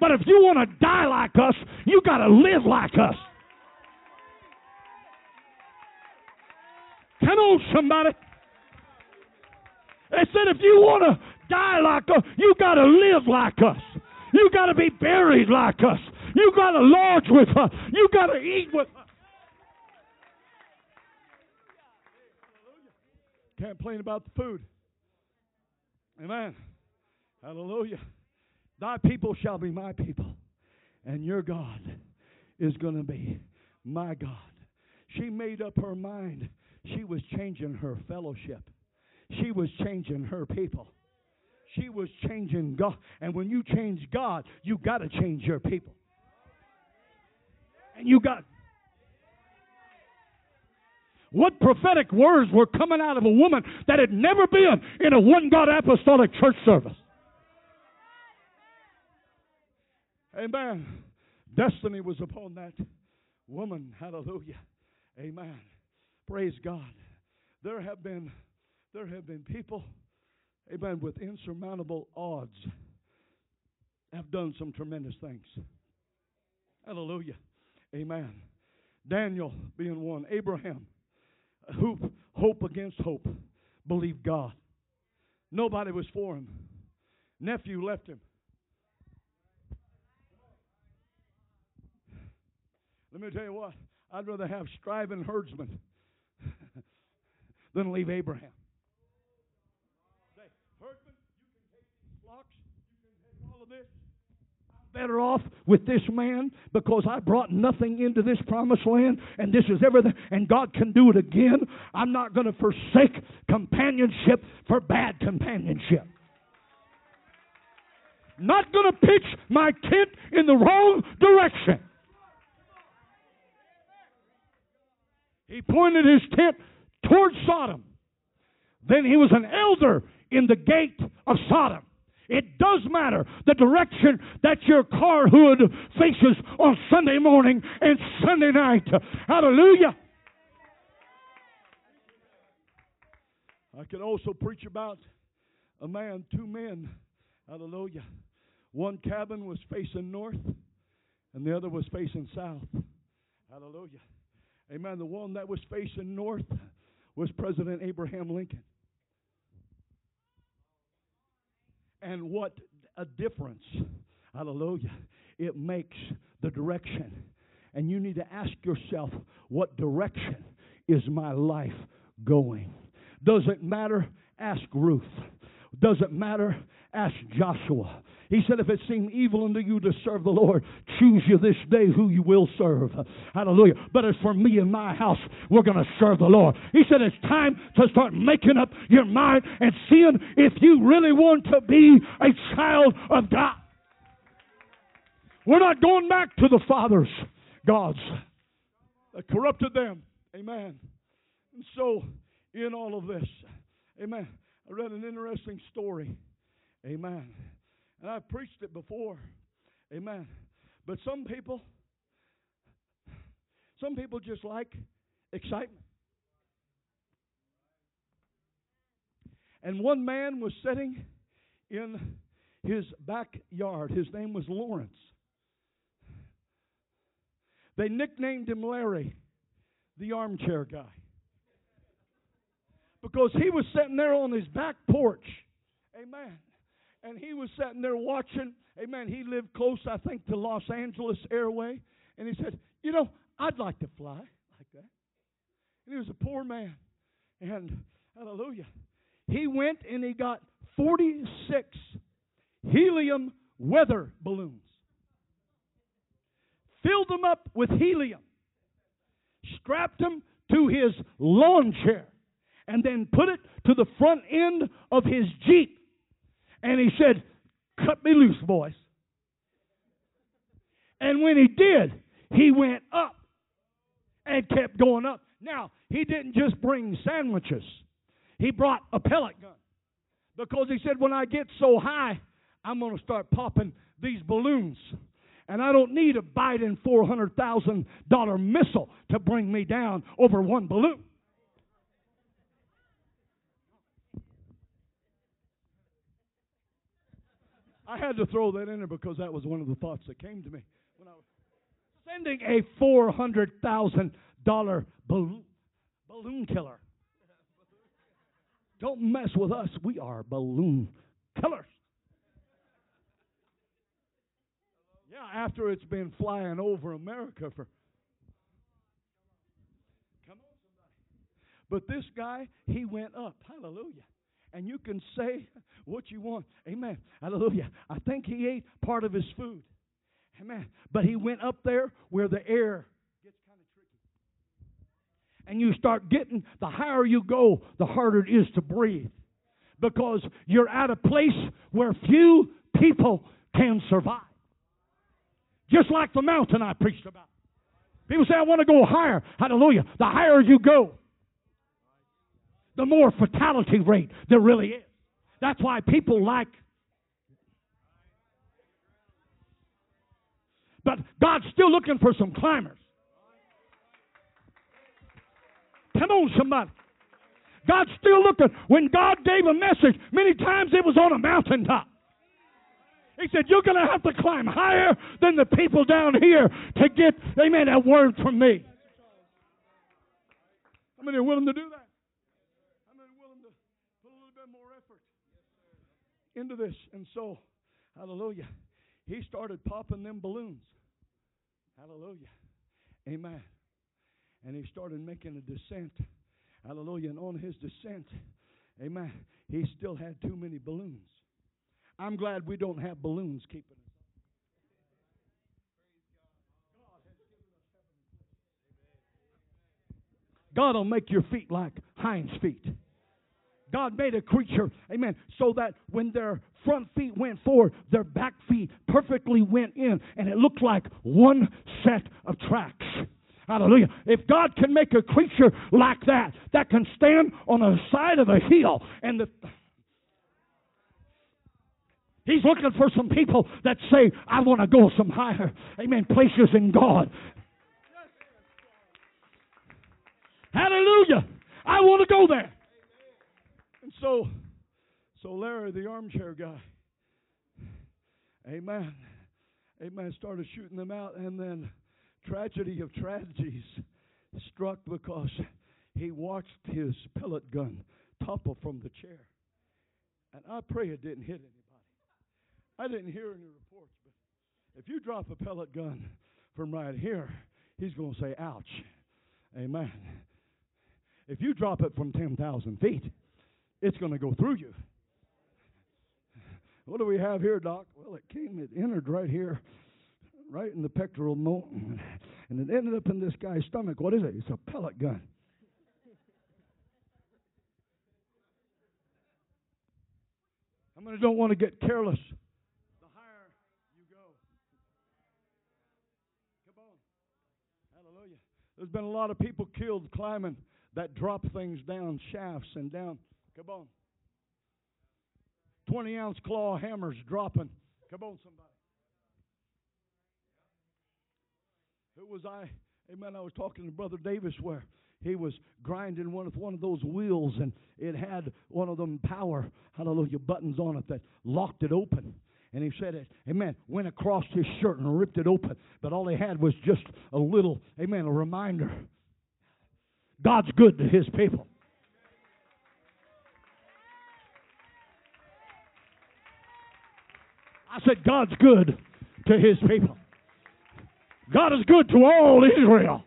But if you want to die like us, you got to live like us. Come on, somebody. They said if you want to die like us, you got to live like us. You got to be buried like us. You got to lodge with us. You got to eat with us. Can't complain about the food. Amen. Hallelujah. Thy people shall be my people, and your God is going to be my God. She made up her mind. She was changing her fellowship. She was changing her people. She was changing God. And when you change God, you got to change your people. And you got. What prophetic words were coming out of a woman that had never been in a one God apostolic church service? Amen. Destiny was upon that woman. Hallelujah. Amen. Praise God. There have been there have been people, amen, with insurmountable odds have done some tremendous things. Hallelujah. Amen. Daniel being one. Abraham, hope, hope against hope, believed God. Nobody was for him. Nephew left him. Let me tell you what, I'd rather have striving herdsmen than leave Abraham. Say, herdsman, you can take these flocks, you can take all of this. I'm better off with this man because I brought nothing into this promised land and this is everything and God can do it again. I'm not going to forsake companionship for bad companionship. Not going to pitch my tent in the wrong direction. He pointed his tent toward Sodom. Then he was an elder in the gate of Sodom. It does matter the direction that your car hood faces on Sunday morning and Sunday night. Hallelujah. I could also preach about a man, two men. Hallelujah. One cabin was facing north, and the other was facing south. Hallelujah. Amen. The one that was facing north was President Abraham Lincoln. And what a difference, hallelujah, it makes the direction. And you need to ask yourself, what direction is my life going? Does it matter? Ask Ruth. Does it matter? Ask Joshua. He said, If it seem evil unto you to serve the Lord, choose you this day who you will serve. Hallelujah. But as for me and my house, we're going to serve the Lord. He said, It's time to start making up your mind and seeing if you really want to be a child of God. We're not going back to the fathers, gods that corrupted them. Amen. And so, in all of this, amen, I read an interesting story. Amen. And I've preached it before. Amen. But some people, some people just like excitement. And one man was sitting in his backyard. His name was Lawrence. They nicknamed him Larry, the armchair guy. Because he was sitting there on his back porch. Amen and he was sitting there watching. Amen. He lived close, I think, to Los Angeles Airway. And he said, You know, I'd like to fly like that. And he was a poor man. And hallelujah. He went and he got 46 helium weather balloons, filled them up with helium, strapped them to his lawn chair, and then put it to the front end of his Jeep and he said, Cut me loose, boys. And when he did, he went up and kept going up. Now, he didn't just bring sandwiches, he brought a pellet gun. Because he said, When I get so high, I'm going to start popping these balloons. And I don't need a Biden $400,000 missile to bring me down over one balloon. I had to throw that in there because that was one of the thoughts that came to me when I was sending a four hundred thousand dollar balloon balloon killer. Don't mess with us. We are balloon killers. Yeah, after it's been flying over America for Come on somebody. But this guy, he went up. Hallelujah and you can say what you want. Amen. Hallelujah. I think he ate part of his food. Amen. But he went up there where the air gets kind of tricky. And you start getting, the higher you go, the harder it is to breathe. Because you're at a place where few people can survive. Just like the mountain I preached about. People say, I want to go higher. Hallelujah. The higher you go, the more fatality rate there really is. That's why people like. But God's still looking for some climbers. Come on, somebody. God's still looking. When God gave a message, many times it was on a mountaintop. He said, You're going to have to climb higher than the people down here to get, amen, that word from me. How many are willing to do that? Into this. And so, hallelujah, he started popping them balloons. Hallelujah. Amen. And he started making a descent. Hallelujah. And on his descent, amen, he still had too many balloons. I'm glad we don't have balloons keeping us. God will make your feet like hinds feet. God made a creature, amen, so that when their front feet went forward, their back feet perfectly went in, and it looked like one set of tracks. Hallelujah. If God can make a creature like that, that can stand on the side of a hill, and the He's looking for some people that say, I want to go some higher, amen, places in God. Hallelujah. I want to go there. So, so Larry, the armchair guy, amen, amen, started shooting them out, and then tragedy of tragedies struck because he watched his pellet gun topple from the chair. And I pray it didn't hit anybody. I didn't hear any reports, but if you drop a pellet gun from right here, he's going to say, ouch. Amen. If you drop it from 10,000 feet, it's going to go through you. What do we have here, Doc? Well, it came, it entered right here, right in the pectoral bone, and it ended up in this guy's stomach. What is it? It's a pellet gun. How many don't want to get careless? The higher you go. Come on. Hallelujah. There's been a lot of people killed climbing that drop things down shafts and down. Come on. 20 ounce claw hammers dropping. Come on, somebody. Who was I? Amen. I was talking to Brother Davis where he was grinding one of one of those wheels and it had one of them power hallelujah buttons on it that locked it open and he said it amen went across his shirt and ripped it open but all he had was just a little amen a reminder god's good to his people i said god's good to his people god is good to all israel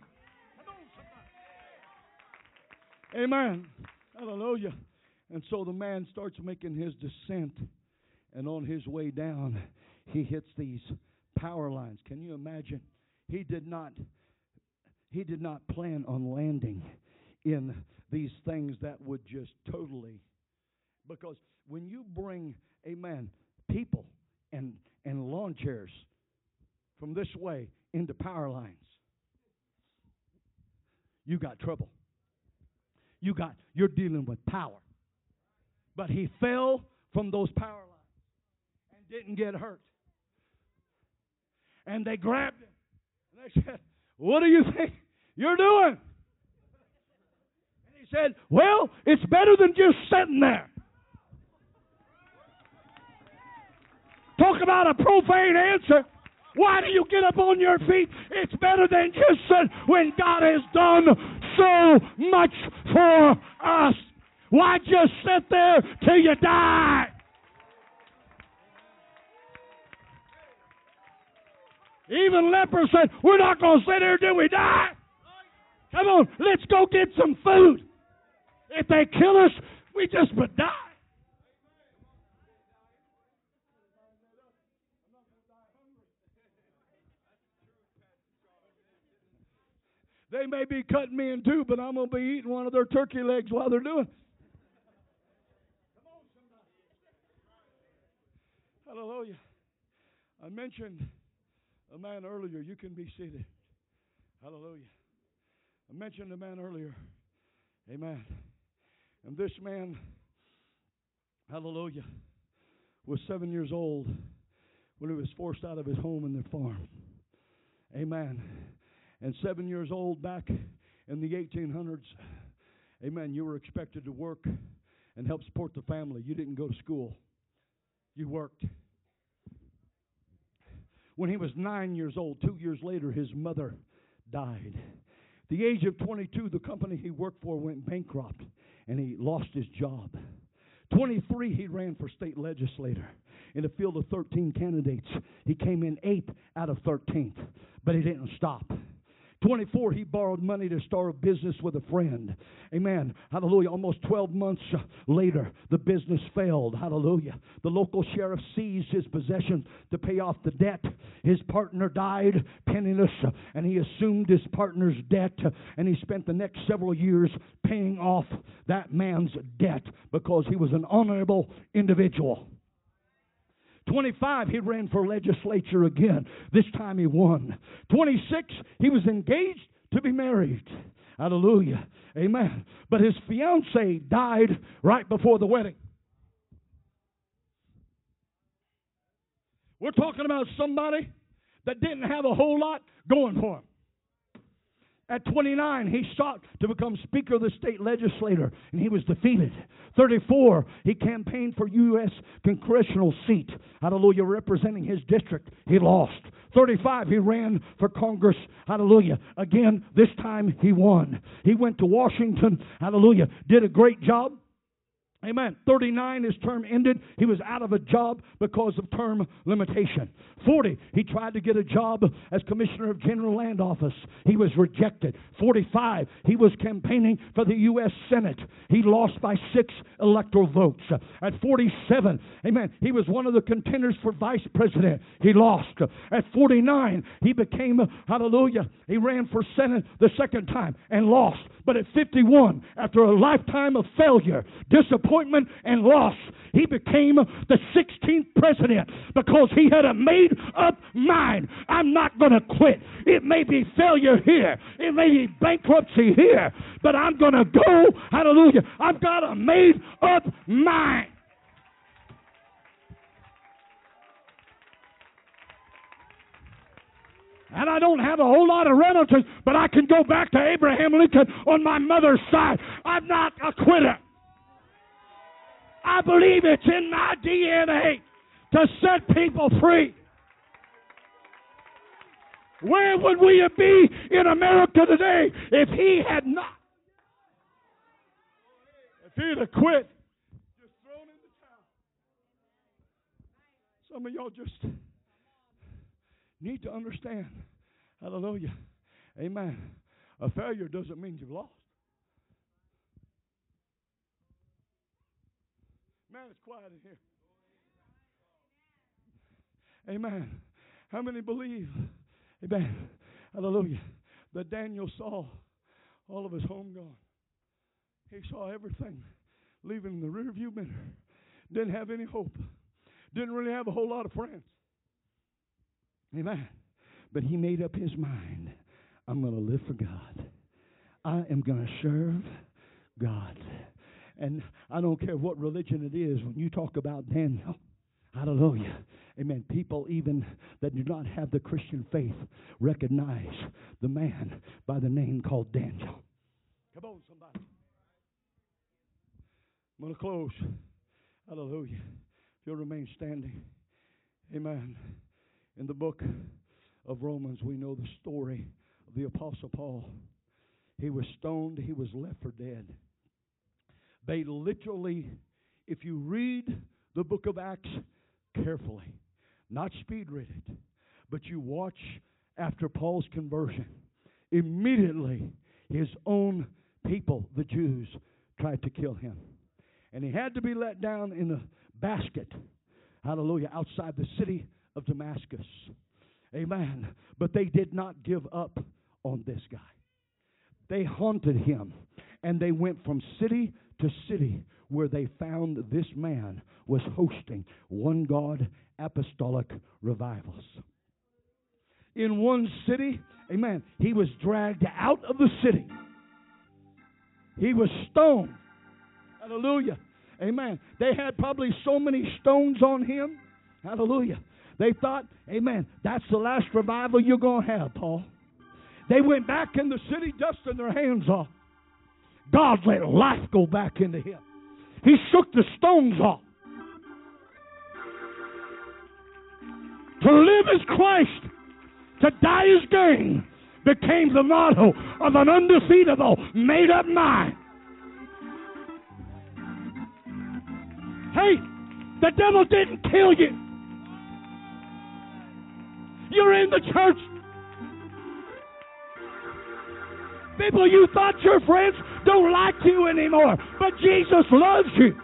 Amen. Hallelujah. And so the man starts making his descent, and on his way down, he hits these power lines. Can you imagine? He did not he did not plan on landing in these things that would just totally because when you bring amen people and and lawn chairs from this way into power lines you got trouble you got you're dealing with power. But he fell from those power lines and didn't get hurt. And they grabbed him and they said, What do you think you're doing? And he said, Well, it's better than just sitting there. Talk about a profane answer. Why do you get up on your feet? It's better than just sit when God has done so much for us. Why just sit there till you die? Even lepers said, We're not going to sit here till we die. Come on, let's go get some food. If they kill us, we just would die. They may be cutting me in two, but I'm going to be eating one of their turkey legs while they're doing. It. Hallelujah. I mentioned a man earlier. You can be seated. Hallelujah. I mentioned a man earlier. Amen. And this man, hallelujah, was seven years old when he was forced out of his home and their farm. Amen and seven years old back in the 1800s, amen, you were expected to work and help support the family. You didn't go to school, you worked. When he was nine years old, two years later, his mother died. At the age of 22, the company he worked for went bankrupt and he lost his job. 23, he ran for state legislator. In a field of 13 candidates, he came in eighth out of 13th, but he didn't stop. 24, he borrowed money to start a business with a friend. Amen. Hallelujah. Almost 12 months later, the business failed. Hallelujah. The local sheriff seized his possessions to pay off the debt. His partner died penniless, and he assumed his partner's debt, and he spent the next several years paying off that man's debt because he was an honorable individual. 25, he ran for legislature again. This time he won. 26, he was engaged to be married. Hallelujah. Amen. But his fiancee died right before the wedding. We're talking about somebody that didn't have a whole lot going for him. At 29, he sought to become Speaker of the state legislature, and he was defeated. 34, he campaigned for U.S. congressional seat. Hallelujah, representing his district. He lost. 35, he ran for Congress. Hallelujah. Again, this time he won. He went to Washington. Hallelujah. Did a great job. Amen. 39, his term ended. He was out of a job because of term limitation. 40, he tried to get a job as Commissioner of General Land Office. He was rejected. 45, he was campaigning for the U.S. Senate. He lost by six electoral votes. At 47, amen, he was one of the contenders for vice president. He lost. At 49, he became, hallelujah, he ran for Senate the second time and lost. But at 51, after a lifetime of failure, disappointment, and loss, he became the 16th president because he had a made up mind. I'm not going to quit. It may be failure here, it may be bankruptcy here, but I'm going to go. Hallelujah. I've got a made up mind. And I don't have a whole lot of relatives, but I can go back to Abraham Lincoln on my mother's side. I'm not a quitter. I believe it's in my DNA to set people free. Where would we be in America today if he had not? If he'd have quit, just thrown in the towel. Some of y'all just need to understand. Hallelujah. Amen. A failure doesn't mean you've lost. Man, it's quiet in here. Amen. How many believe? Amen. Hallelujah. That Daniel saw all of his home gone. He saw everything leaving the rearview mirror. Didn't have any hope. Didn't really have a whole lot of friends. Amen. But he made up his mind I'm going to live for God. I am going to serve God. And I don't care what religion it is, when you talk about Daniel, hallelujah. Amen. People, even that do not have the Christian faith, recognize the man by the name called Daniel. Come on, somebody. I'm going to close. Hallelujah. If you'll remain standing. Amen. In the book of Romans, we know the story of the Apostle Paul. He was stoned, he was left for dead. They literally, if you read the book of Acts carefully, not speed read it, but you watch after Paul's conversion, immediately his own people, the Jews, tried to kill him. And he had to be let down in a basket, hallelujah, outside the city of Damascus. Amen. But they did not give up on this guy. They haunted him and they went from city to city where they found this man was hosting one God apostolic revivals. In one city, amen, he was dragged out of the city. He was stoned. Hallelujah. Amen. They had probably so many stones on him. Hallelujah. They thought, Amen, that's the last revival you're going to have, Paul. They went back in the city dusting their hands off. God let life go back into him. He shook the stones off. To live is Christ, to die is gain, became the motto of an undefeatable, made up mind. Hey, the devil didn't kill you. You're in the church. People you thought your friends don't like you anymore, but Jesus loves you.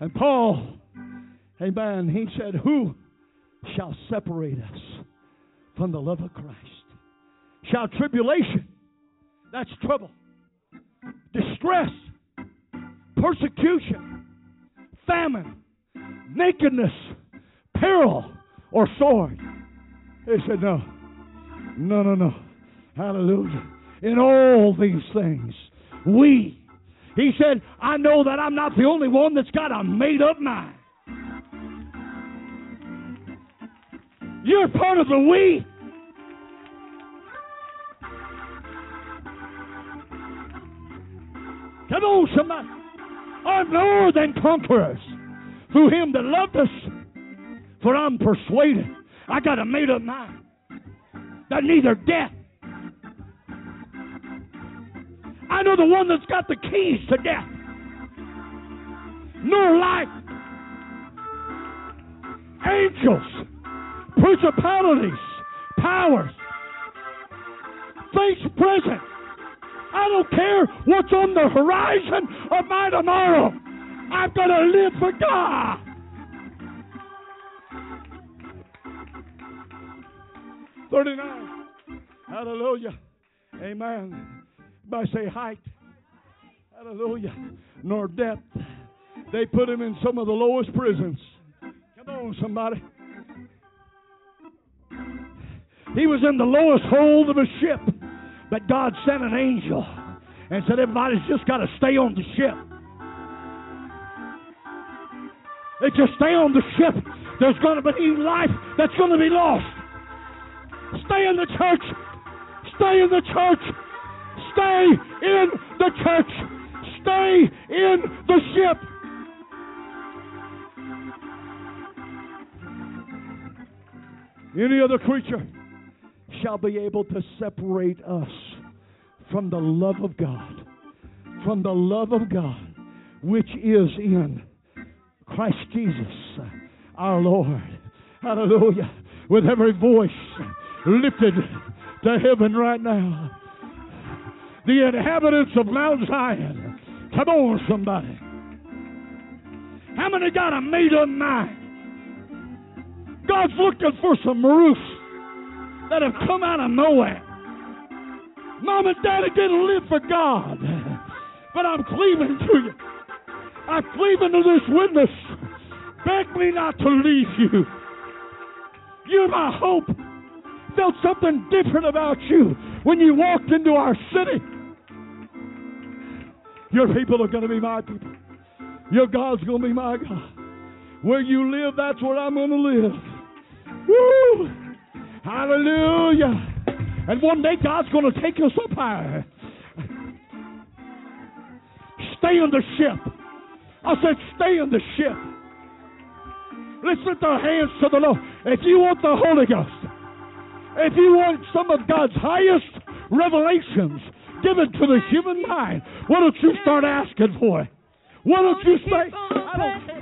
And Paul, amen, he said, Who shall separate us from the love of Christ? Shall tribulation, that's trouble, distress, persecution, famine, nakedness, peril, or sword? He said, No, no, no, no. Hallelujah. In all these things, we he said, I know that I'm not the only one that's got a made up mind. You're part of the we. Come on, somebody. I'm more than conquerors through him that loved us. For I'm persuaded. I got a made up mind that neither death I know the one that's got the keys to death, nor life, angels, principalities, powers, things present. I don't care what's on the horizon of my tomorrow. I'm going to live for God. Thirty-nine. Hallelujah. Amen. By say height. Hallelujah. Nor depth. They put him in some of the lowest prisons. Come on, somebody. He was in the lowest hold of a ship, but God sent an angel and said, Everybody's just got to stay on the ship. They just stay on the ship. There's going to be life that's going to be lost. Stay in the church. Stay in the church. Stay in the church. Stay in the ship. Any other creature shall be able to separate us from the love of God, from the love of God, which is in Christ Jesus, our Lord. Hallelujah. With every voice lifted to heaven right now the inhabitants of Mount Zion. Come on, somebody. How many got a made up mind? God's looking for some Ruths that have come out of nowhere. Mom and Daddy didn't live for God, but I'm cleaving to you. I'm cleaving to this witness. Beg me not to leave you. You're my hope. Felt something different about you when you walked into our city. Your people are going to be my people. Your God's going to be my God. Where you live, that's where I'm going to live. Woo! Hallelujah. And one day God's going to take us up higher. Stay in the ship. I said, stay in the ship. Let's lift our hands to the Lord. If you want the Holy Ghost, if you want some of God's highest revelations given to the human mind, why don't you start asking for it? Why don't you say, I don't.